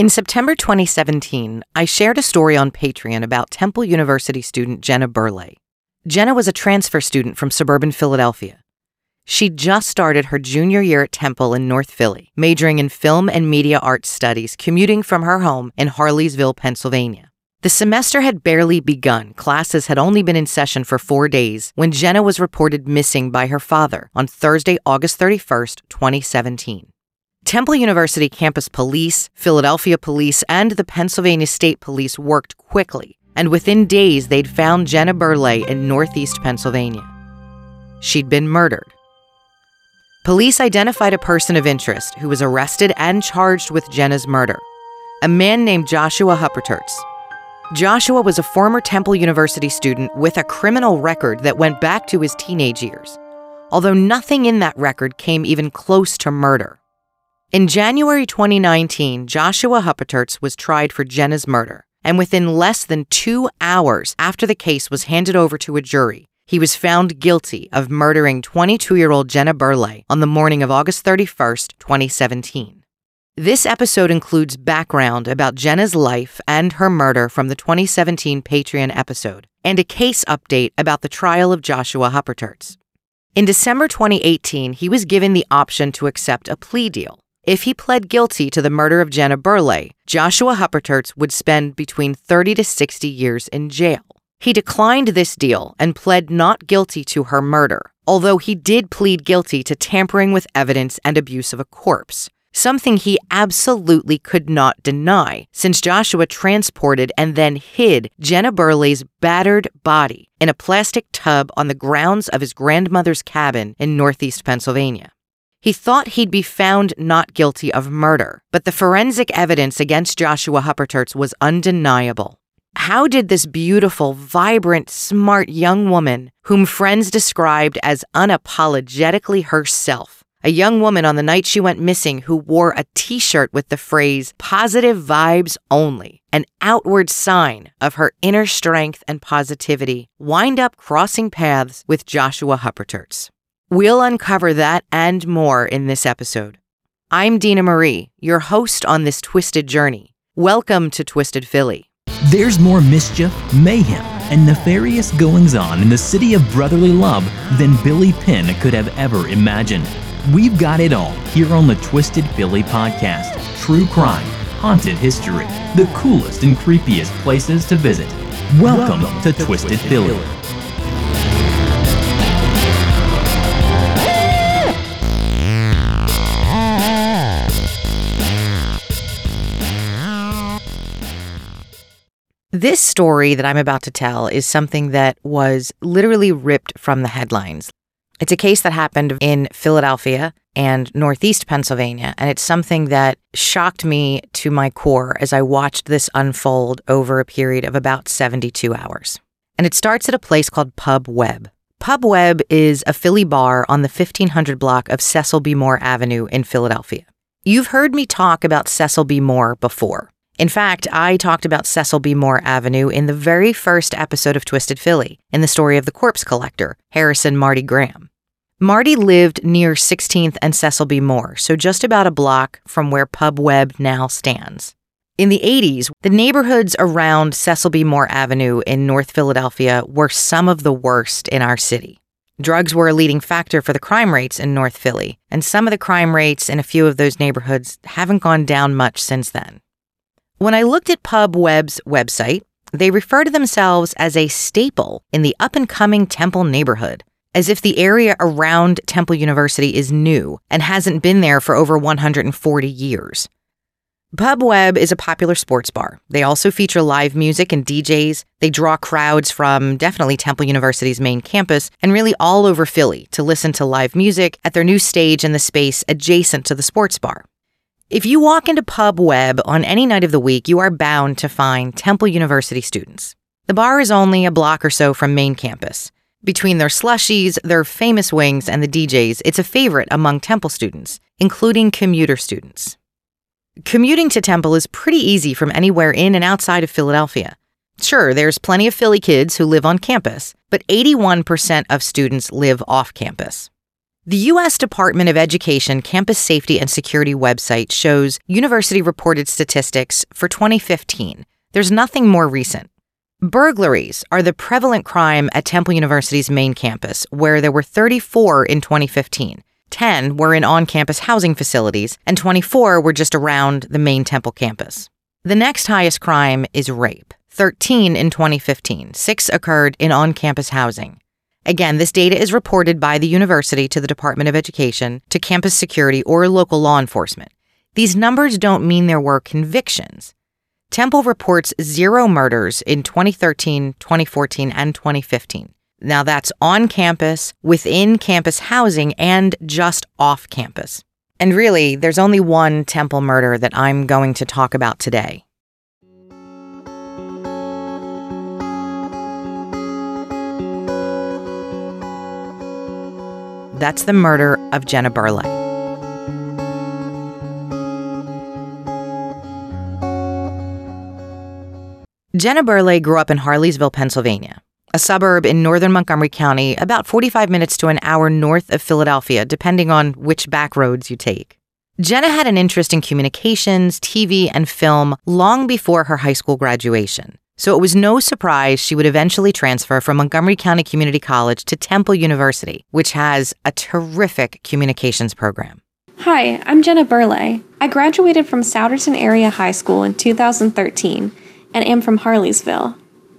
In September 2017, I shared a story on Patreon about Temple University student Jenna Burleigh. Jenna was a transfer student from suburban Philadelphia. She just started her junior year at Temple in North Philly, majoring in film and media arts studies, commuting from her home in Harleysville, Pennsylvania. The semester had barely begun. Classes had only been in session for four days when Jenna was reported missing by her father on Thursday, August 31st, 2017. Temple University campus police, Philadelphia police, and the Pennsylvania State Police worked quickly, and within days they'd found Jenna Burleigh in northeast Pennsylvania. She'd been murdered. Police identified a person of interest who was arrested and charged with Jenna's murder, a man named Joshua Hupperterz. Joshua was a former Temple University student with a criminal record that went back to his teenage years, although nothing in that record came even close to murder. In January 2019, Joshua Hupperterz was tried for Jenna's murder, and within less than two hours after the case was handed over to a jury, he was found guilty of murdering 22 year old Jenna Burleigh on the morning of August 31st, 2017. This episode includes background about Jenna's life and her murder from the 2017 Patreon episode, and a case update about the trial of Joshua Hupperterz. In December 2018, he was given the option to accept a plea deal. If he pled guilty to the murder of Jenna Burleigh, Joshua Hupperterz would spend between 30 to 60 years in jail. He declined this deal and pled not guilty to her murder, although he did plead guilty to tampering with evidence and abuse of a corpse, something he absolutely could not deny, since Joshua transported and then hid Jenna Burleigh's battered body in a plastic tub on the grounds of his grandmother's cabin in northeast Pennsylvania. He thought he'd be found not guilty of murder, but the forensic evidence against Joshua Hupperterz was undeniable. How did this beautiful, vibrant, smart young woman, whom friends described as unapologetically herself, a young woman on the night she went missing who wore a t shirt with the phrase positive vibes only, an outward sign of her inner strength and positivity, wind up crossing paths with Joshua Hupperterz? We'll uncover that and more in this episode. I'm Dina Marie, your host on this twisted journey. Welcome to Twisted Philly. There's more mischief, mayhem, and nefarious goings on in the city of brotherly love than Billy Penn could have ever imagined. We've got it all here on the Twisted Philly podcast true crime, haunted history, the coolest and creepiest places to visit. Welcome, Welcome to, to, Twisted, Twisted Philly. Philly. This story that I'm about to tell is something that was literally ripped from the headlines. It's a case that happened in Philadelphia and Northeast Pennsylvania, and it's something that shocked me to my core as I watched this unfold over a period of about 72 hours. And it starts at a place called Pub Webb. Pub Webb is a Philly bar on the 1500 block of Cecil B. Moore Avenue in Philadelphia. You've heard me talk about Cecil B. Moore before. In fact, I talked about Cecil B. Moore Avenue in the very first episode of Twisted Philly, in the story of the corpse collector, Harrison Marty Graham. Marty lived near 16th and Cecil B. Moore, so just about a block from where Pub Webb now stands. In the 80s, the neighborhoods around Cecil B. Moore Avenue in North Philadelphia were some of the worst in our city. Drugs were a leading factor for the crime rates in North Philly, and some of the crime rates in a few of those neighborhoods haven't gone down much since then. When I looked at Pub Webb's website, they refer to themselves as a staple in the up and coming Temple neighborhood, as if the area around Temple University is new and hasn't been there for over 140 years. Pub Webb is a popular sports bar. They also feature live music and DJs. They draw crowds from definitely Temple University's main campus and really all over Philly to listen to live music at their new stage in the space adjacent to the sports bar. If you walk into Pub Webb on any night of the week, you are bound to find Temple University students. The bar is only a block or so from main campus. Between their slushies, their famous wings, and the DJs, it's a favorite among Temple students, including commuter students. Commuting to Temple is pretty easy from anywhere in and outside of Philadelphia. Sure, there's plenty of Philly kids who live on campus, but 81% of students live off campus. The U.S. Department of Education Campus Safety and Security website shows university reported statistics for 2015. There's nothing more recent. Burglaries are the prevalent crime at Temple University's main campus, where there were 34 in 2015. 10 were in on campus housing facilities, and 24 were just around the main Temple campus. The next highest crime is rape 13 in 2015. Six occurred in on campus housing. Again, this data is reported by the university to the Department of Education, to campus security, or local law enforcement. These numbers don't mean there were convictions. Temple reports zero murders in 2013, 2014, and 2015. Now that's on campus, within campus housing, and just off campus. And really, there's only one Temple murder that I'm going to talk about today. That's the murder of Jenna Burleigh. Jenna Burleigh grew up in Harleysville, Pennsylvania, a suburb in northern Montgomery County, about 45 minutes to an hour north of Philadelphia, depending on which back roads you take. Jenna had an interest in communications, TV, and film long before her high school graduation so it was no surprise she would eventually transfer from Montgomery County Community College to Temple University, which has a terrific communications program. Hi, I'm Jenna Burleigh. I graduated from Souderton Area High School in 2013 and am from Harleysville.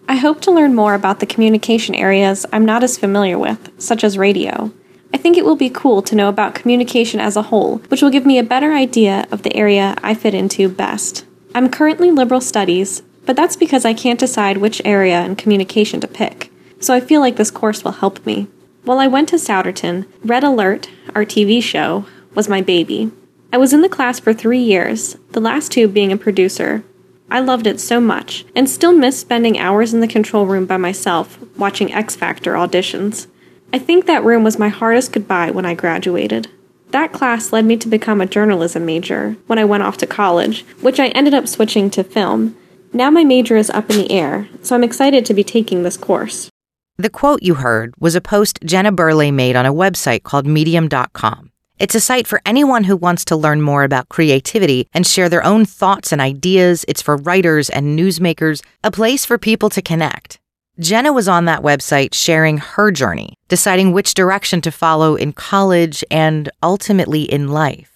I hope to learn more about the communication areas I'm not as familiar with, such as radio. I think it will be cool to know about communication as a whole, which will give me a better idea of the area I fit into best. I'm currently liberal studies but that's because I can't decide which area in communication to pick, so I feel like this course will help me. While I went to Souderton, Red Alert, our TV show, was my baby. I was in the class for three years, the last two being a producer. I loved it so much, and still miss spending hours in the control room by myself, watching X Factor auditions. I think that room was my hardest goodbye when I graduated. That class led me to become a journalism major when I went off to college, which I ended up switching to film, now my major is up in the air, so I'm excited to be taking this course. The quote you heard was a post Jenna Burleigh made on a website called Medium.com. It's a site for anyone who wants to learn more about creativity and share their own thoughts and ideas. It's for writers and newsmakers, a place for people to connect. Jenna was on that website sharing her journey, deciding which direction to follow in college and ultimately in life.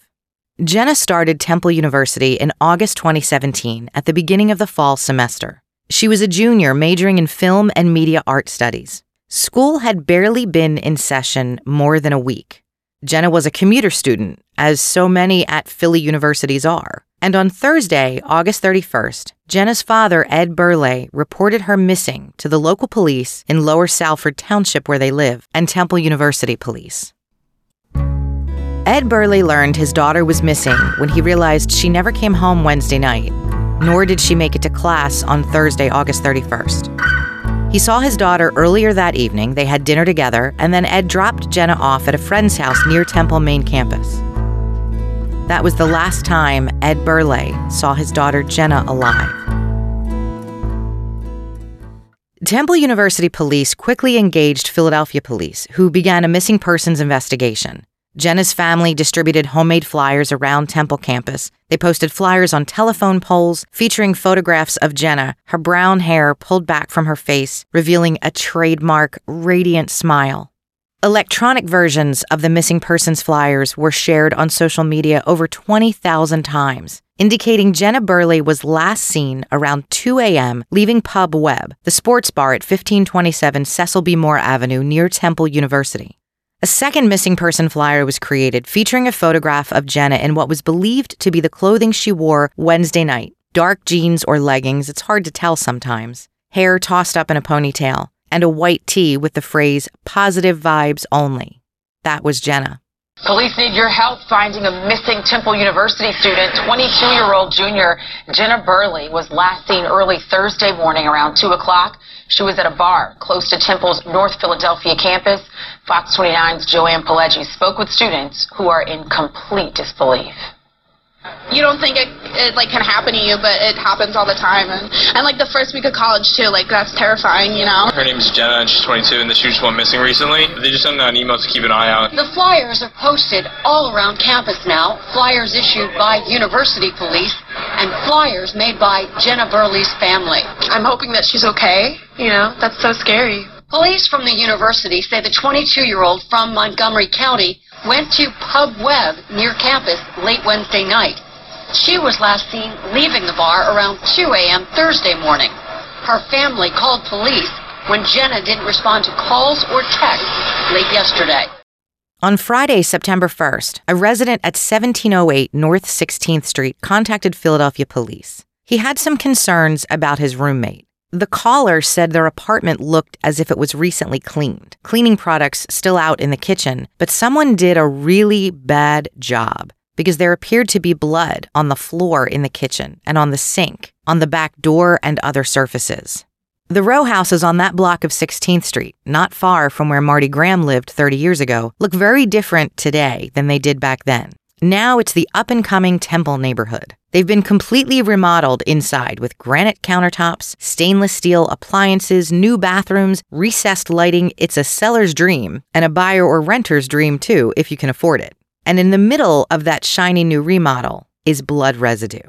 Jenna started Temple University in August 2017 at the beginning of the fall semester. She was a junior majoring in film and media art studies. School had barely been in session more than a week. Jenna was a commuter student, as so many at Philly universities are. And on Thursday, August 31st, Jenna's father, Ed Burleigh, reported her missing to the local police in Lower Salford Township where they live and Temple University police. Ed Burleigh learned his daughter was missing when he realized she never came home Wednesday night, nor did she make it to class on Thursday, August 31st. He saw his daughter earlier that evening, they had dinner together, and then Ed dropped Jenna off at a friend's house near Temple main campus. That was the last time Ed Burleigh saw his daughter Jenna alive. Temple University police quickly engaged Philadelphia police, who began a missing persons investigation. Jenna's family distributed homemade flyers around Temple campus. They posted flyers on telephone poles featuring photographs of Jenna, her brown hair pulled back from her face, revealing a trademark, radiant smile. Electronic versions of the missing persons flyers were shared on social media over 20,000 times, indicating Jenna Burleigh was last seen around 2 a.m. leaving Pub Webb, the sports bar at 1527 Cecil B. Moore Avenue near Temple University. A second missing person flyer was created featuring a photograph of Jenna in what was believed to be the clothing she wore Wednesday night dark jeans or leggings, it's hard to tell sometimes, hair tossed up in a ponytail, and a white tee with the phrase positive vibes only. That was Jenna. Police need your help finding a missing Temple University student. 22-year-old junior Jenna Burleigh was last seen early Thursday morning around 2 o'clock. She was at a bar close to Temple's North Philadelphia campus. Fox 29's Joanne Pileggi spoke with students who are in complete disbelief. You don't think it, it like can happen to you, but it happens all the time. And, and like the first week of college too, like that's terrifying, you know? Her name is Jenna and she's 22 and she just went missing recently. They just sent out an email to keep an eye out. The flyers are posted all around campus now. Flyers issued by university police and flyers made by Jenna Burleigh's family. I'm hoping that she's okay. You know, that's so scary. Police from the university say the 22 year old from Montgomery County went to Pub Webb near campus late Wednesday night. She was last seen leaving the bar around 2 a.m. Thursday morning. Her family called police when Jenna didn't respond to calls or texts late yesterday. On Friday, September 1st, a resident at 1708 North 16th Street contacted Philadelphia police. He had some concerns about his roommate. The caller said their apartment looked as if it was recently cleaned, cleaning products still out in the kitchen, but someone did a really bad job because there appeared to be blood on the floor in the kitchen and on the sink, on the back door, and other surfaces. The row houses on that block of 16th Street, not far from where Marty Graham lived 30 years ago, look very different today than they did back then. Now it's the up and coming Temple neighborhood. They've been completely remodeled inside with granite countertops, stainless steel appliances, new bathrooms, recessed lighting. It's a seller's dream, and a buyer or renter's dream too, if you can afford it. And in the middle of that shiny new remodel is blood residue.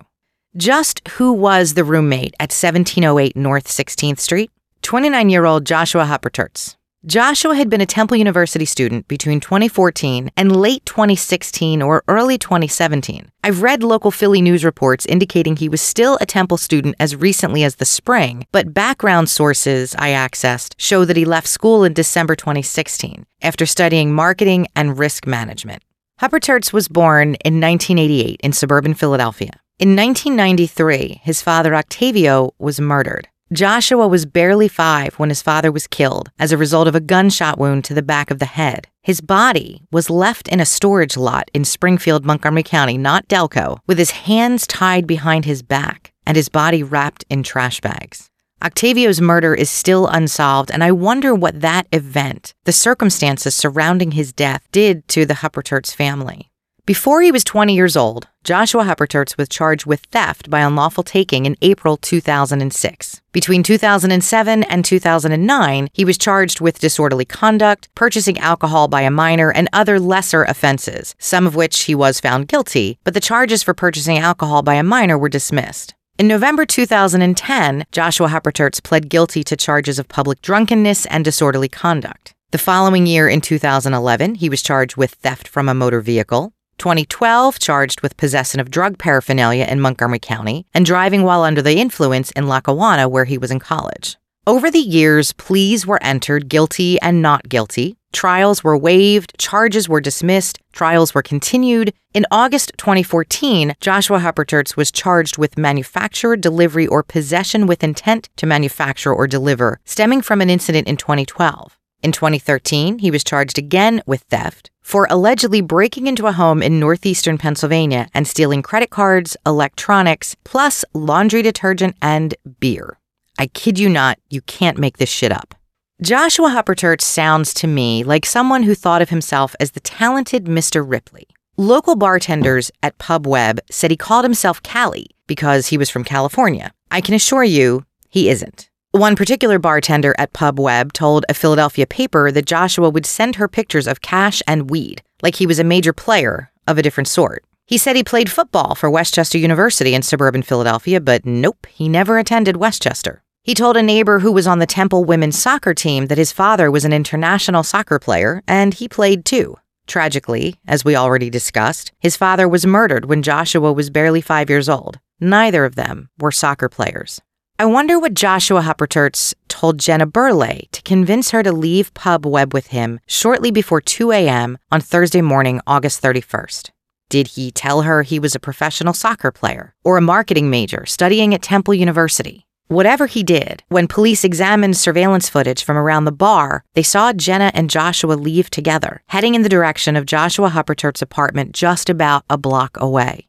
Just who was the roommate at 1708 North 16th Street? 29 year old Joshua Hupperterz. Joshua had been a Temple University student between 2014 and late 2016 or early 2017. I've read local Philly news reports indicating he was still a Temple student as recently as the spring, but background sources I accessed show that he left school in December 2016 after studying marketing and risk management. Hupperterz was born in 1988 in suburban Philadelphia. In 1993, his father Octavio was murdered. Joshua was barely five when his father was killed as a result of a gunshot wound to the back of the head. His body was left in a storage lot in Springfield, Montgomery County, not Delco, with his hands tied behind his back and his body wrapped in trash bags. Octavio's murder is still unsolved, and I wonder what that event, the circumstances surrounding his death, did to the Hupperterz family. Before he was 20 years old, Joshua Hupperterz was charged with theft by unlawful taking in April 2006. Between 2007 and 2009, he was charged with disorderly conduct, purchasing alcohol by a minor, and other lesser offenses, some of which he was found guilty, but the charges for purchasing alcohol by a minor were dismissed. In November 2010, Joshua Hupperterz pled guilty to charges of public drunkenness and disorderly conduct. The following year, in 2011, he was charged with theft from a motor vehicle. 2012, charged with possession of drug paraphernalia in Montgomery County and driving while under the influence in Lackawanna, where he was in college. Over the years, pleas were entered guilty and not guilty. Trials were waived, charges were dismissed, trials were continued. In August 2014, Joshua Hupperterz was charged with manufacture, delivery, or possession with intent to manufacture or deliver, stemming from an incident in 2012. In 2013, he was charged again with theft for allegedly breaking into a home in northeastern Pennsylvania and stealing credit cards, electronics, plus laundry detergent and beer. I kid you not, you can't make this shit up. Joshua Hupperterz sounds to me like someone who thought of himself as the talented Mr. Ripley. Local bartenders at Pub Webb said he called himself Cali because he was from California. I can assure you, he isn't. One particular bartender at Pub Webb told a Philadelphia paper that Joshua would send her pictures of cash and weed, like he was a major player of a different sort. He said he played football for West Chester University in suburban Philadelphia, but nope, he never attended West Chester. He told a neighbor who was on the Temple women's soccer team that his father was an international soccer player and he played too. Tragically, as we already discussed, his father was murdered when Joshua was barely five years old. Neither of them were soccer players. I wonder what Joshua Hupperterz told Jenna Burleigh to convince her to leave Pub Webb with him shortly before 2 a.m. on Thursday morning, August 31st. Did he tell her he was a professional soccer player or a marketing major studying at Temple University? Whatever he did, when police examined surveillance footage from around the bar, they saw Jenna and Joshua leave together, heading in the direction of Joshua Hupperterz's apartment just about a block away.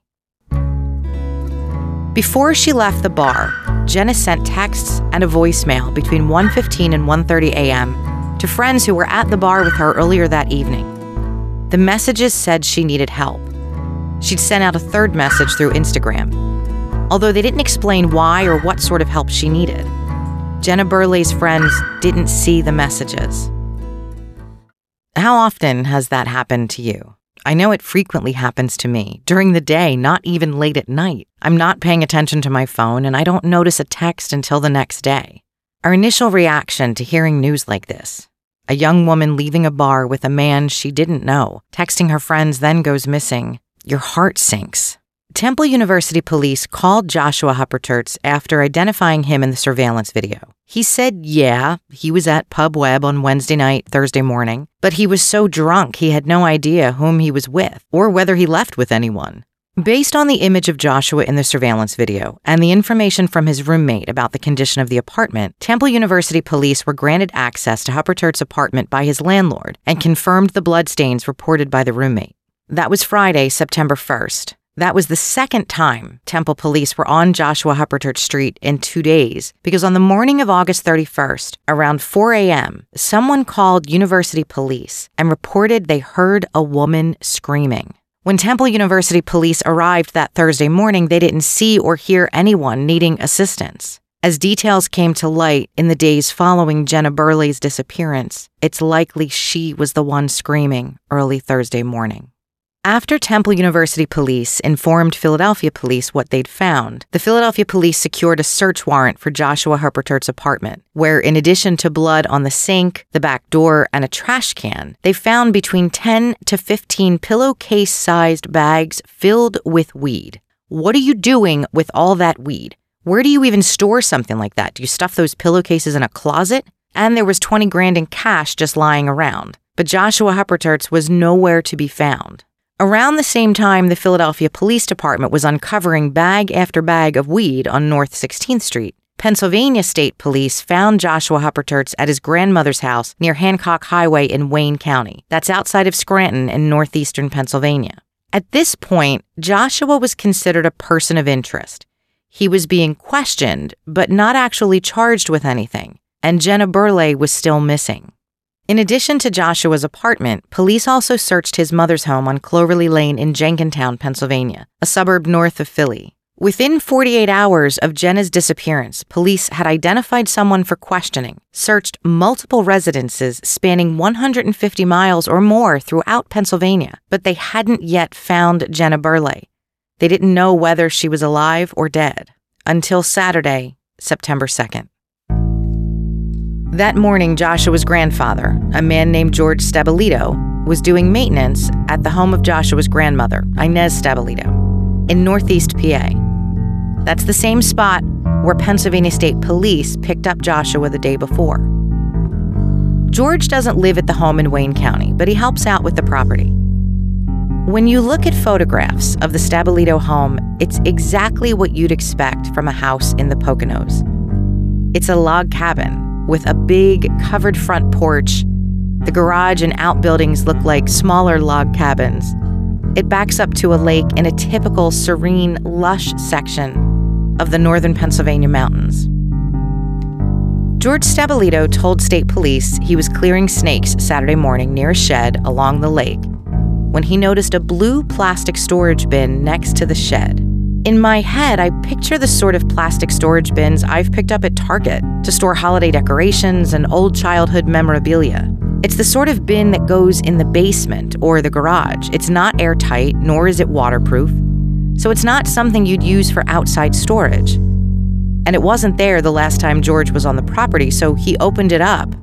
Before she left the bar, Jenna sent texts and a voicemail between 1:15 and 1:30 a.m. to friends who were at the bar with her earlier that evening. The messages said she needed help. She'd sent out a third message through Instagram, although they didn't explain why or what sort of help she needed. Jenna Burleigh's friends didn't see the messages. How often has that happened to you? I know it frequently happens to me during the day, not even late at night. I'm not paying attention to my phone and I don't notice a text until the next day. Our initial reaction to hearing news like this a young woman leaving a bar with a man she didn't know, texting her friends, then goes missing. Your heart sinks. Temple University police called Joshua Hupperterz after identifying him in the surveillance video. He said, yeah, he was at Pub Webb on Wednesday night, Thursday morning, but he was so drunk he had no idea whom he was with or whether he left with anyone. Based on the image of Joshua in the surveillance video and the information from his roommate about the condition of the apartment, Temple University police were granted access to Hupperterz's apartment by his landlord and confirmed the bloodstains reported by the roommate. That was Friday, September 1st. That was the second time Temple police were on Joshua Hupperterz Street in two days because on the morning of August 31st, around 4 a.m., someone called University police and reported they heard a woman screaming. When Temple University police arrived that Thursday morning, they didn't see or hear anyone needing assistance. As details came to light in the days following Jenna Burleigh's disappearance, it's likely she was the one screaming early Thursday morning. After Temple University police informed Philadelphia police what they'd found, the Philadelphia police secured a search warrant for Joshua Hupperterz's apartment, where, in addition to blood on the sink, the back door, and a trash can, they found between 10 to 15 pillowcase sized bags filled with weed. What are you doing with all that weed? Where do you even store something like that? Do you stuff those pillowcases in a closet? And there was 20 grand in cash just lying around. But Joshua Hupperterz was nowhere to be found. Around the same time, the Philadelphia Police Department was uncovering bag after bag of weed on North 16th Street. Pennsylvania State Police found Joshua Hupperterz at his grandmother's house near Hancock Highway in Wayne County. That's outside of Scranton in northeastern Pennsylvania. At this point, Joshua was considered a person of interest. He was being questioned, but not actually charged with anything, and Jenna Burleigh was still missing. In addition to Joshua's apartment, police also searched his mother's home on Cloverly Lane in Jenkintown, Pennsylvania, a suburb north of Philly. Within 48 hours of Jenna's disappearance, police had identified someone for questioning, searched multiple residences spanning 150 miles or more throughout Pennsylvania, but they hadn't yet found Jenna Burleigh. They didn't know whether she was alive or dead until Saturday, September 2nd. That morning, Joshua's grandfather, a man named George Stabilito, was doing maintenance at the home of Joshua's grandmother, Inez Stabilito, in Northeast PA. That's the same spot where Pennsylvania State Police picked up Joshua the day before. George doesn't live at the home in Wayne County, but he helps out with the property. When you look at photographs of the Stabilito home, it's exactly what you'd expect from a house in the Poconos. It's a log cabin with a big covered front porch. The garage and outbuildings look like smaller log cabins. It backs up to a lake in a typical serene, lush section of the northern Pennsylvania mountains. George Stabilito told state police he was clearing snakes Saturday morning near a shed along the lake when he noticed a blue plastic storage bin next to the shed. In my head, I picture the sort of plastic storage bins I've picked up at Target to store holiday decorations and old childhood memorabilia. It's the sort of bin that goes in the basement or the garage. It's not airtight, nor is it waterproof, so it's not something you'd use for outside storage. And it wasn't there the last time George was on the property, so he opened it up.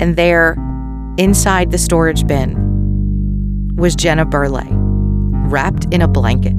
And there, inside the storage bin, was Jenna Burleigh, wrapped in a blanket.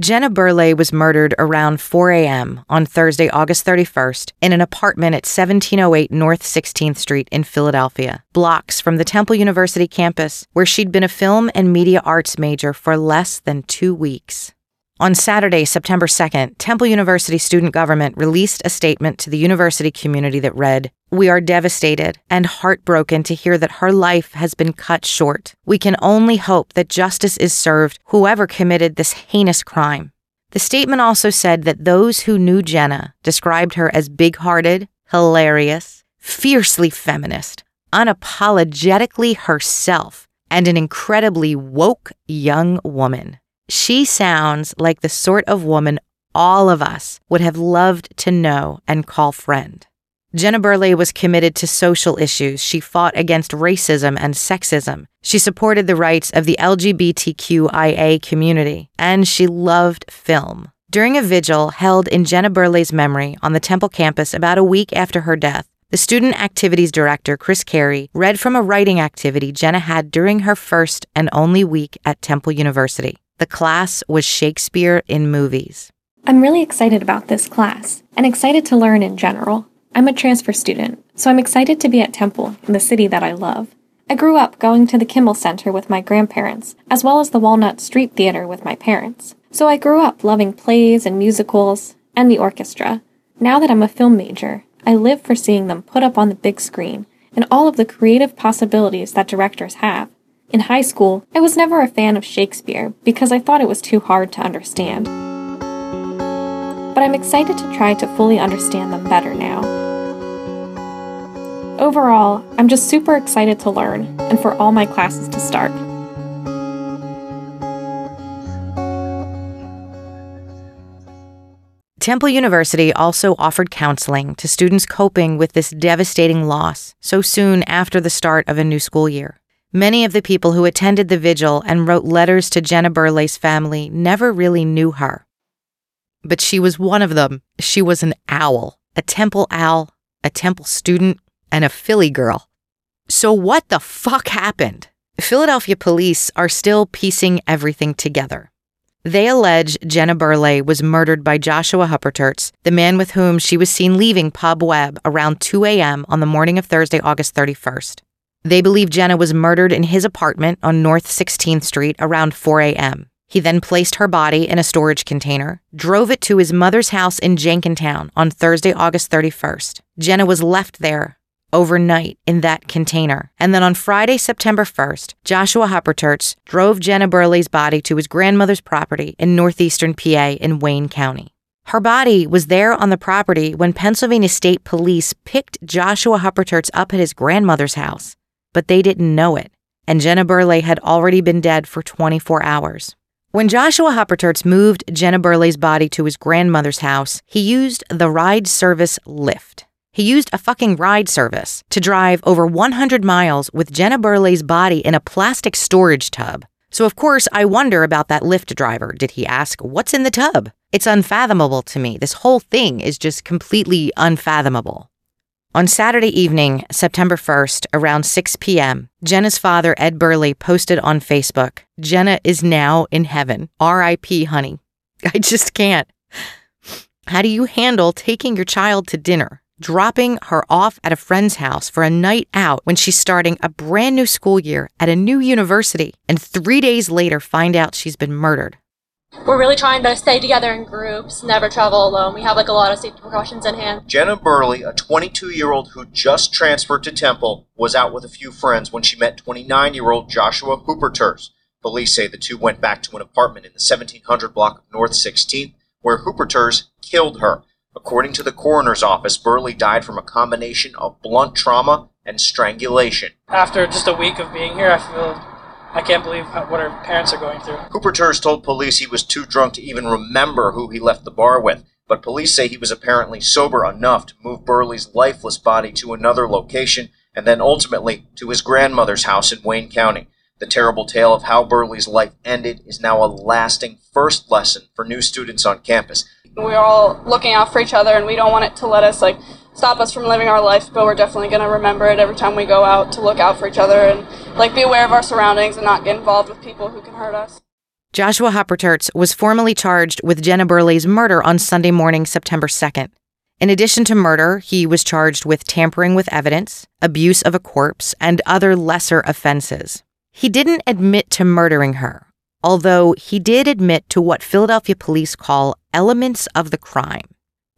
Jenna Burleigh was murdered around 4 a.m. on Thursday, August 31st, in an apartment at 1708 North 16th Street in Philadelphia, blocks from the Temple University campus, where she'd been a film and media arts major for less than two weeks. On Saturday, September 2nd, Temple University student government released a statement to the university community that read, We are devastated and heartbroken to hear that her life has been cut short. We can only hope that justice is served whoever committed this heinous crime. The statement also said that those who knew Jenna described her as big hearted, hilarious, fiercely feminist, unapologetically herself and an incredibly woke young woman. She sounds like the sort of woman all of us would have loved to know and call friend. Jenna Burleigh was committed to social issues. She fought against racism and sexism. She supported the rights of the LGBTQIA community, and she loved film. During a vigil held in Jenna Burleigh's memory on the Temple campus about a week after her death, the student activities director, Chris Carey, read from a writing activity Jenna had during her first and only week at Temple University. The class was Shakespeare in movies. I'm really excited about this class and excited to learn in general. I'm a transfer student, so I'm excited to be at Temple in the city that I love. I grew up going to the Kimmel Center with my grandparents, as well as the Walnut Street Theater with my parents. So I grew up loving plays and musicals and the orchestra. Now that I'm a film major, I live for seeing them put up on the big screen and all of the creative possibilities that directors have. In high school, I was never a fan of Shakespeare because I thought it was too hard to understand. But I'm excited to try to fully understand them better now. Overall, I'm just super excited to learn and for all my classes to start. Temple University also offered counseling to students coping with this devastating loss so soon after the start of a new school year. Many of the people who attended the vigil and wrote letters to Jenna Burleigh's family never really knew her. But she was one of them. She was an owl, a Temple owl, a Temple student, and a Philly girl. So, what the fuck happened? Philadelphia police are still piecing everything together. They allege Jenna Burleigh was murdered by Joshua Hupperterz, the man with whom she was seen leaving Pub Webb around 2 a.m. on the morning of Thursday, August 31st. They believe Jenna was murdered in his apartment on North 16th Street around 4 a.m. He then placed her body in a storage container, drove it to his mother's house in Jenkintown on Thursday, August 31st. Jenna was left there overnight in that container. And then on Friday, September 1st, Joshua Hupperterz drove Jenna Burleigh's body to his grandmother's property in northeastern PA in Wayne County. Her body was there on the property when Pennsylvania State Police picked Joshua Hupperterz up at his grandmother's house, but they didn't know it, and Jenna Burleigh had already been dead for 24 hours. When Joshua Hupperterz moved Jenna Burleigh's body to his grandmother's house, he used the ride service Lyft. He used a fucking ride service to drive over 100 miles with Jenna Burleigh's body in a plastic storage tub. So, of course, I wonder about that Lyft driver. Did he ask, What's in the tub? It's unfathomable to me. This whole thing is just completely unfathomable. On Saturday evening, September 1st, around 6 p.m., Jenna's father, Ed Burleigh, posted on Facebook Jenna is now in heaven. R.I.P., honey. I just can't. How do you handle taking your child to dinner, dropping her off at a friend's house for a night out when she's starting a brand new school year at a new university, and three days later find out she's been murdered. We're really trying to stay together in groups, never travel alone. We have like a lot of safety precautions in hand. Jenna Burleigh, a 22 year old who just transferred to Temple, was out with a few friends when she met 29 year old Joshua Hupperterz. Police say the two went back to an apartment in the 1700 block of North 16th where Hupperterz killed her. According to the coroner's office, Burleigh died from a combination of blunt trauma and strangulation. After just a week of being here, I feel I can't believe what her parents are going through. Hupperterz told police he was too drunk to even remember who he left the bar with, but police say he was apparently sober enough to move Burleigh's lifeless body to another location and then ultimately to his grandmother's house in Wayne County. The terrible tale of how Burleigh's life ended is now a lasting first lesson for new students on campus. We're all looking out for each other, and we don't want it to let us like stop us from living our life. But we're definitely going to remember it every time we go out to look out for each other and like be aware of our surroundings and not get involved with people who can hurt us. Joshua Hupperterz was formally charged with Jenna Burleigh's murder on Sunday morning, September 2nd. In addition to murder, he was charged with tampering with evidence, abuse of a corpse, and other lesser offenses. He didn't admit to murdering her, although he did admit to what Philadelphia police call elements of the crime.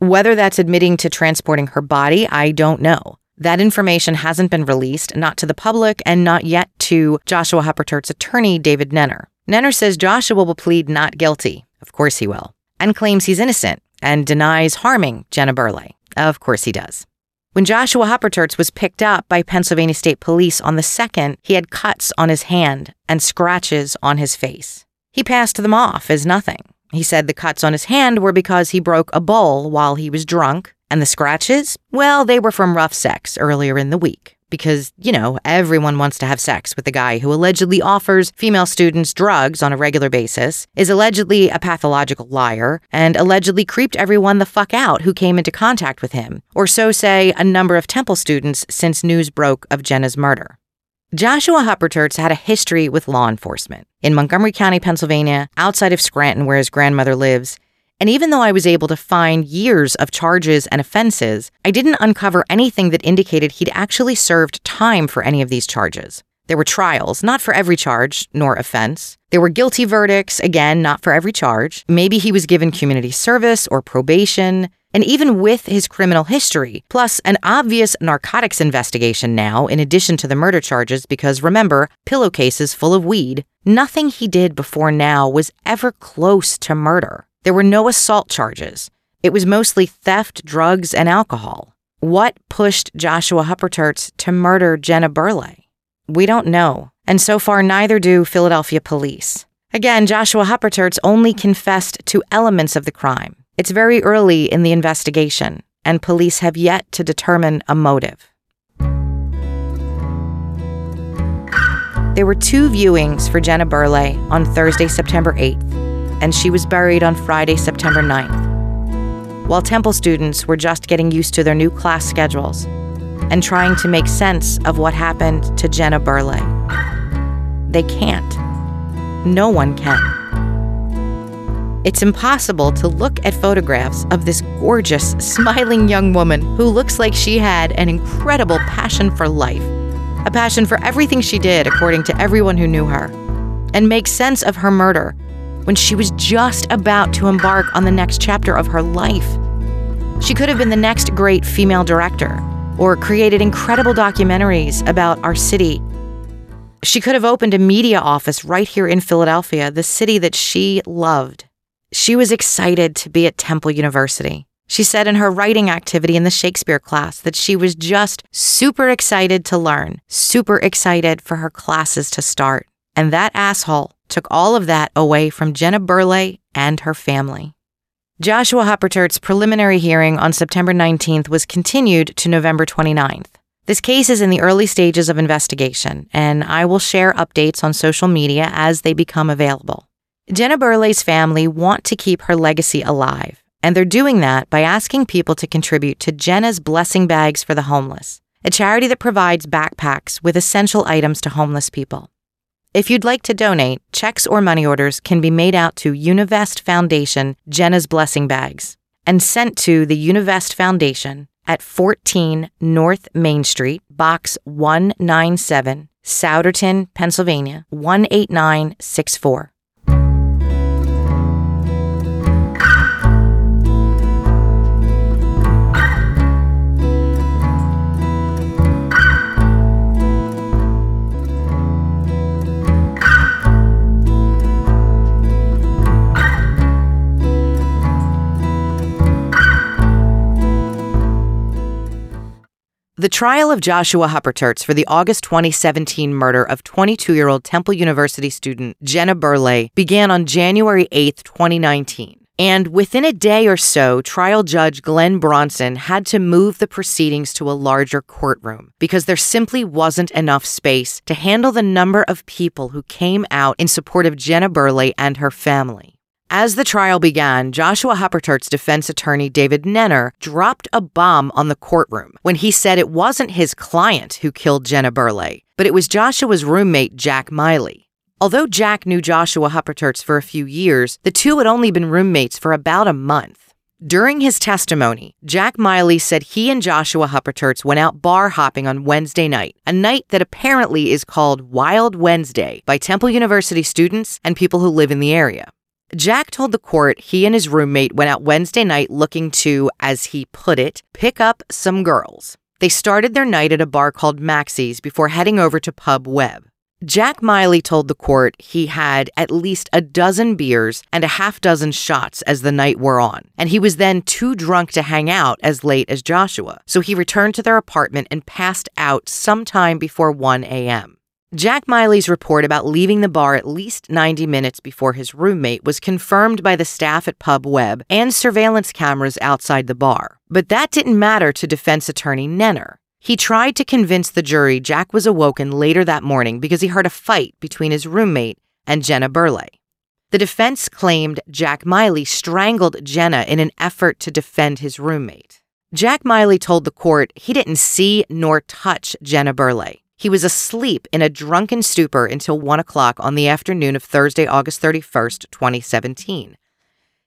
Whether that's admitting to transporting her body, I don't know. That information hasn't been released, not to the public and not yet to Joshua Hupperterz's attorney, David Nenner. Nenner says Joshua will plead not guilty. Of course he will. And claims he's innocent and denies harming Jenna Burleigh. Of course he does. When Joshua Hupperterz was picked up by Pennsylvania State Police on the 2nd, he had cuts on his hand and scratches on his face. He passed them off as nothing. He said the cuts on his hand were because he broke a bowl while he was drunk, and the scratches, well, they were from rough sex earlier in the week because, you know, everyone wants to have sex with the guy who allegedly offers female students drugs on a regular basis, is allegedly a pathological liar, and allegedly creeped everyone the fuck out who came into contact with him, or so say a number of Temple students since news broke of Jenna's murder. Joshua Hupperterz had a history with law enforcement. In Montgomery County, Pennsylvania, outside of Scranton, where his grandmother lives, and even though I was able to find years of charges and offenses, I didn't uncover anything that indicated he'd actually served time for any of these charges. There were trials, not for every charge nor offense. There were guilty verdicts, again, not for every charge. Maybe he was given community service or probation. And even with his criminal history, plus an obvious narcotics investigation now, in addition to the murder charges, because remember, pillowcases full of weed, nothing he did before now was ever close to murder. There were no assault charges. It was mostly theft, drugs, and alcohol. What pushed Joshua Hupperterz to murder Jenna Burleigh? We don't know, and so far neither do Philadelphia police. Again, Joshua Hupperterz only confessed to elements of the crime. It's very early in the investigation, and police have yet to determine a motive. There were two viewings for Jenna Burleigh on Thursday, September 8th and she was buried on Friday, September 9th. While Temple students were just getting used to their new class schedules and trying to make sense of what happened to Jenna Burleigh. They can't. No one can. It's impossible to look at photographs of this gorgeous, smiling young woman who looks like she had an incredible passion for life, a passion for everything she did, according to everyone who knew her, and make sense of her murder when she was just about to embark on the next chapter of her life. She could have been the next great female director or created incredible documentaries about our city. She could have opened a media office right here in Philadelphia, the city that she loved. She was excited to be at Temple University. She said in her writing activity in the Shakespeare class that she was just super excited to learn, super excited for her classes to start. And that asshole took all of that away from Jenna Burleigh and her family. Joshua Hupperterz's preliminary hearing on September 19th was continued to November 29th. This case is in the early stages of investigation, and I will share updates on social media as they become available. Jenna Burleigh's family want to keep her legacy alive, and they're doing that by asking people to contribute to Jenna's Blessing Bags for the Homeless, a charity that provides backpacks with essential items to homeless people. If you'd like to donate, checks or money orders can be made out to Univest Foundation Jenna's Blessing Bags and sent to the Univest Foundation at 14 North Main Street, Box 197, Souderton, Pennsylvania 18964. Trial of Joshua Hupperterz for the August 2017 murder of 22 year old Temple University student Jenna Burleigh began on January 8, 2019. And within a day or so, trial judge Glenn Bronson had to move the proceedings to a larger courtroom because there simply wasn't enough space to handle the number of people who came out in support of Jenna Burleigh and her family. As the trial began, Joshua Hupperterz's defense attorney David Nenner dropped a bomb on the courtroom when he said it wasn't his client who killed Jenna Burleigh, but it was Joshua's roommate Jack Miley. Although Jack knew Joshua Hupperterz for a few years, the two had only been roommates for about a month. During his testimony, Jack Miley said he and Joshua Hupperterz went out bar hopping on Wednesday night, a night that apparently is called Wild Wednesday by Temple University students and people who live in the area. Jack told the court he and his roommate went out Wednesday night looking to, as he put it, pick up some girls. They started their night at a bar called Maxie's before heading over to Pub Webb. Jack Miley told the court he had at least a dozen beers and a half dozen shots as the night wore on, and he was then too drunk to hang out as late as Joshua, so he returned to their apartment and passed out sometime before 1 a.m. Jack Miley's report about leaving the bar at least 90 minutes before his roommate was confirmed by the staff at Pub Webb and surveillance cameras outside the bar. But that didn't matter to defense attorney Nenner. He tried to convince the jury Jack was awoken later that morning because he heard a fight between his roommate and Jenna Burleigh. The defense claimed Jack Miley strangled Jenna in an effort to defend his roommate. Jack Miley told the court he didn't see nor touch Jenna Burleigh. He was asleep in a drunken stupor until 1 o'clock on the afternoon of Thursday, August 31st, 2017.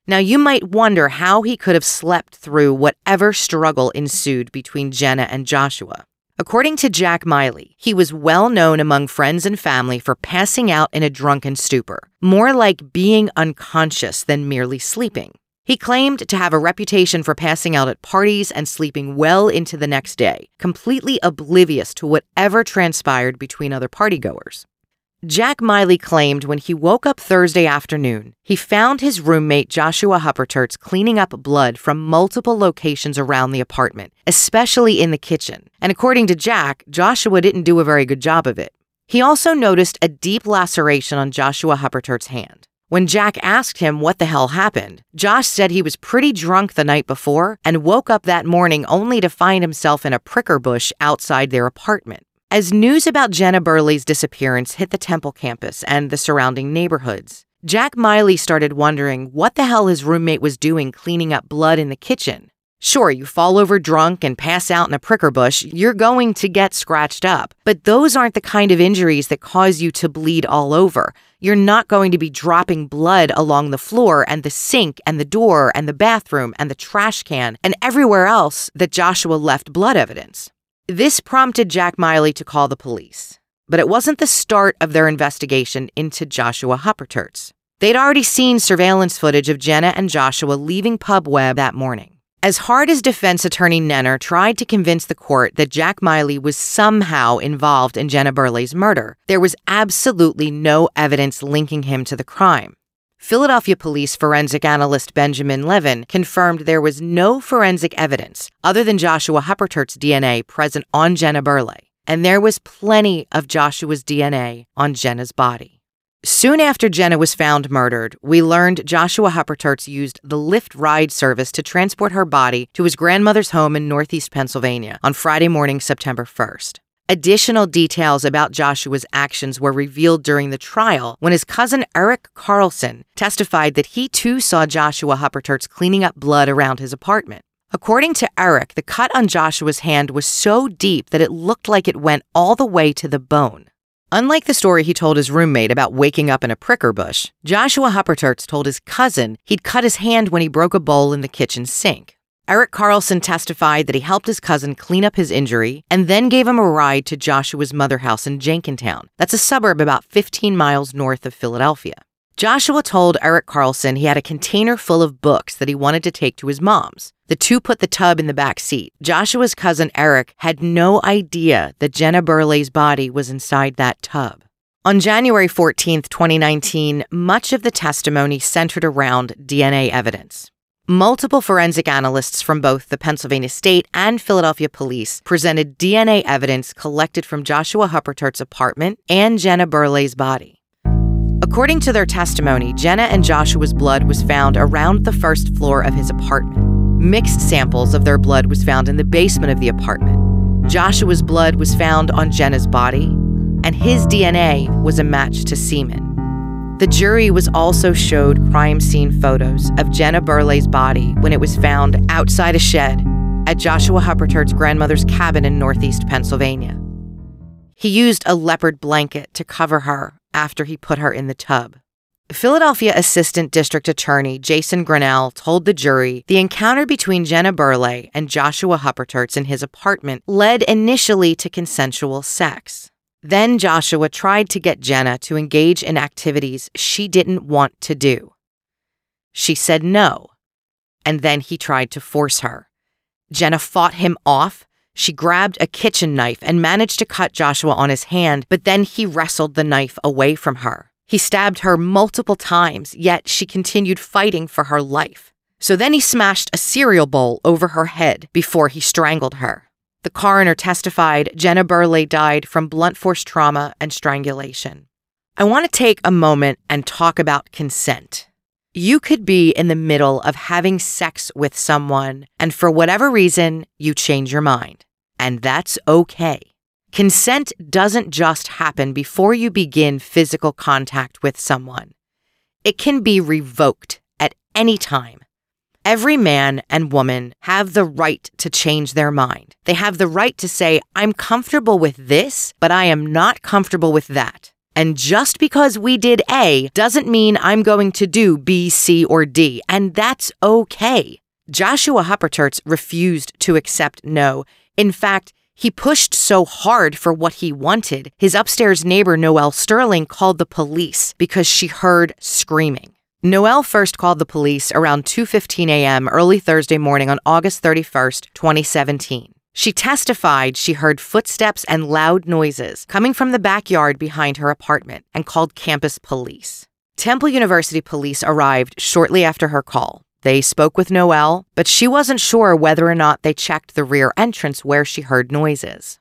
Now, you might wonder how he could have slept through whatever struggle ensued between Jenna and Joshua. According to Jack Miley, he was well known among friends and family for passing out in a drunken stupor, more like being unconscious than merely sleeping. He claimed to have a reputation for passing out at parties and sleeping well into the next day, completely oblivious to whatever transpired between other partygoers. Jack Miley claimed when he woke up Thursday afternoon, he found his roommate Joshua Hupperterz cleaning up blood from multiple locations around the apartment, especially in the kitchen. And according to Jack, Joshua didn't do a very good job of it. He also noticed a deep laceration on Joshua Hupperterz' hand. When Jack asked him what the hell happened, Josh said he was pretty drunk the night before and woke up that morning only to find himself in a pricker bush outside their apartment. As news about Jenna Burleigh's disappearance hit the Temple campus and the surrounding neighborhoods, Jack Miley started wondering what the hell his roommate was doing cleaning up blood in the kitchen. Sure, you fall over drunk and pass out in a pricker bush, you're going to get scratched up. But those aren't the kind of injuries that cause you to bleed all over. You're not going to be dropping blood along the floor and the sink and the door and the bathroom and the trash can and everywhere else that Joshua left blood evidence. This prompted Jack Miley to call the police, but it wasn't the start of their investigation into Joshua Hupperterz. They'd already seen surveillance footage of Jenna and Joshua leaving Pub Webb that morning. As hard as defense attorney Nenner tried to convince the court that Jack Miley was somehow involved in Jenna Burleigh's murder, there was absolutely no evidence linking him to the crime. Philadelphia police forensic analyst Benjamin Levin confirmed there was no forensic evidence other than Joshua Hupperterz's DNA present on Jenna Burleigh, and there was plenty of Joshua's DNA on Jenna's body. Soon after Jenna was found murdered, we learned Joshua Hupperterz used the Lyft ride service to transport her body to his grandmother's home in Northeast Pennsylvania on Friday morning, September 1st. Additional details about Joshua's actions were revealed during the trial when his cousin Eric Carlson testified that he too saw Joshua Hupperterz cleaning up blood around his apartment. According to Eric, the cut on Joshua's hand was so deep that it looked like it went all the way to the bone. Unlike the story he told his roommate about waking up in a pricker bush, Joshua Hupperterz told his cousin he'd cut his hand when he broke a bowl in the kitchen sink. Eric Carlson testified that he helped his cousin clean up his injury and then gave him a ride to Joshua's mother house in Jenkintown. That's a suburb about 15 miles north of Philadelphia. Joshua told Eric Carlson he had a container full of books that he wanted to take to his mom's. The two put the tub in the back seat. Joshua's cousin Eric had no idea that Jenna Burleigh's body was inside that tub. On January 14, 2019, much of the testimony centered around DNA evidence. Multiple forensic analysts from both the Pennsylvania State and Philadelphia police presented DNA evidence collected from Joshua Hupperterz's apartment and Jenna Burleigh's body. According to their testimony, Jenna and Joshua's blood was found around the first floor of his apartment. Mixed samples of their blood was found in the basement of the apartment. Joshua's blood was found on Jenna's body, and his DNA was a match to semen. The jury was also showed crime scene photos of Jenna Burleigh's body when it was found outside a shed at Joshua Hupperterz's grandmother's cabin in northeast Pennsylvania. He used a leopard blanket to cover her after he put her in the tub. Philadelphia Assistant District Attorney Jason Grinnell told the jury the encounter between Jenna Burleigh and Joshua Hupperterz in his apartment led initially to consensual sex. Then Joshua tried to get Jenna to engage in activities she didn't want to do. She said no, and then he tried to force her. Jenna fought him off, She grabbed a kitchen knife and managed to cut Joshua on his hand, but then he wrestled the knife away from her. He stabbed her multiple times, yet she continued fighting for her life. So then he smashed a cereal bowl over her head before he strangled her. The coroner testified Jenna Burleigh died from blunt force trauma and strangulation. I want to take a moment and talk about consent. You could be in the middle of having sex with someone, and for whatever reason, you change your mind. And that's okay. Consent doesn't just happen before you begin physical contact with someone, it can be revoked at any time. Every man and woman have the right to change their mind. They have the right to say, I'm comfortable with this, but I am not comfortable with that. And just because we did A doesn't mean I'm going to do B, C, or D, and that's okay. Joshua Hupperterz refused to accept no. In fact, he pushed so hard for what he wanted, his upstairs neighbor Noelle Sterling called the police because she heard screaming. Noelle first called the police around 2:15 a.m. early Thursday morning on August 31st, 2017. She testified she heard footsteps and loud noises coming from the backyard behind her apartment and called campus police. Temple University police arrived shortly after her call. They spoke with Noelle, but she wasn't sure whether or not they checked the rear entrance where she heard noises.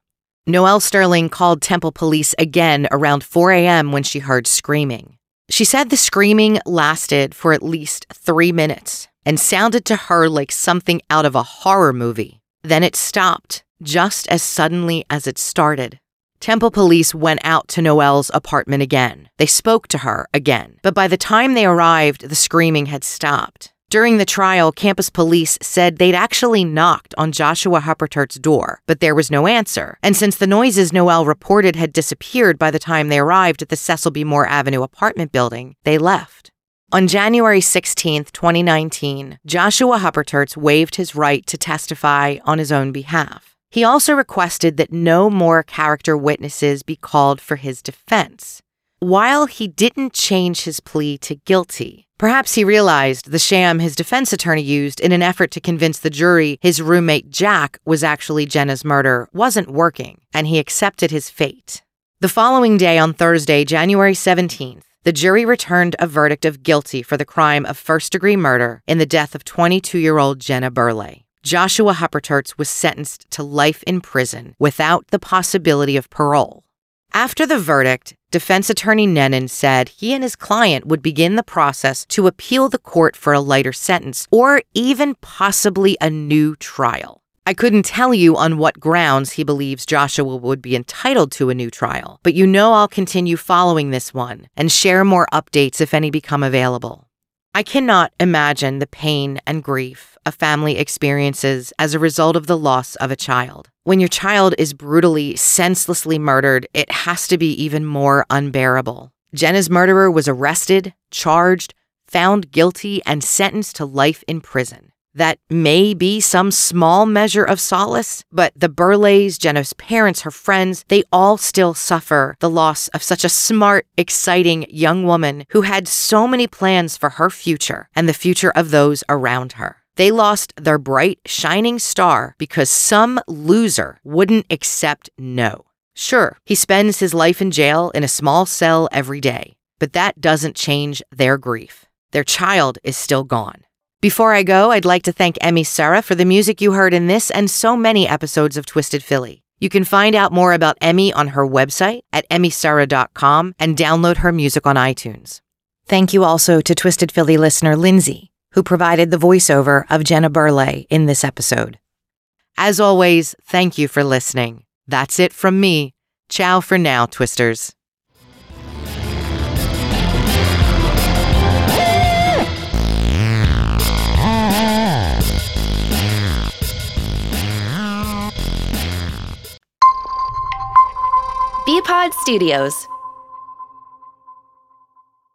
Noelle Sterling called Temple police again around 4 a.m. when she heard screaming. She said the screaming lasted for at least three minutes and sounded to her like something out of a horror movie. Then it stopped just as suddenly as it started. Temple police went out to Noelle's apartment again. They spoke to her again, but by the time they arrived, the screaming had stopped. During the trial, campus police said they'd actually knocked on Joshua Hupperterz's door, but there was no answer. And since the noises Noelle reported had disappeared by the time they arrived at the Cecil B. Moore Avenue apartment building, they left. On January 16, 2019, Joshua Hupperterz waived his right to testify on his own behalf. He also requested that no more character witnesses be called for his defense. While he didn't change his plea to guilty, perhaps he realized the sham his defense attorney used in an effort to convince the jury his roommate Jack was actually Jenna's murder wasn't working, and he accepted his fate. The following day, on Thursday, January 17th, the jury returned a verdict of guilty for the crime of first degree murder in the death of 22 year old Jenna Burleigh. Joshua Hupperterz was sentenced to life in prison without the possibility of parole. After the verdict, defense attorney Nenin said he and his client would begin the process to appeal the court for a lighter sentence or even possibly a new trial. I couldn't tell you on what grounds he believes Joshua would be entitled to a new trial, but you know I'll continue following this one and share more updates if any become available. I cannot imagine the pain and grief a family experiences as a result of the loss of a child. When your child is brutally, senselessly murdered, it has to be even more unbearable. Jenna's murderer was arrested, charged, found guilty, and sentenced to life in prison. That may be some small measure of solace, but the Burleighs, Jenna's parents, her friends, they all still suffer the loss of such a smart, exciting young woman who had so many plans for her future and the future of those around her. They lost their bright, shining star because some loser wouldn't accept no. Sure, he spends his life in jail in a small cell every day, but that doesn't change their grief. Their child is still gone. Before I go, I'd like to thank Emmy Sarah for the music you heard in this and so many episodes of Twisted Philly. You can find out more about Emmy on her website at emmysarah.com and download her music on iTunes. Thank you also to Twisted Philly listener Lindsay, who provided the voiceover of Jenna Burleigh in this episode. As always, thank you for listening. That's it from me. Ciao for now, Twisters. Bpod Studios.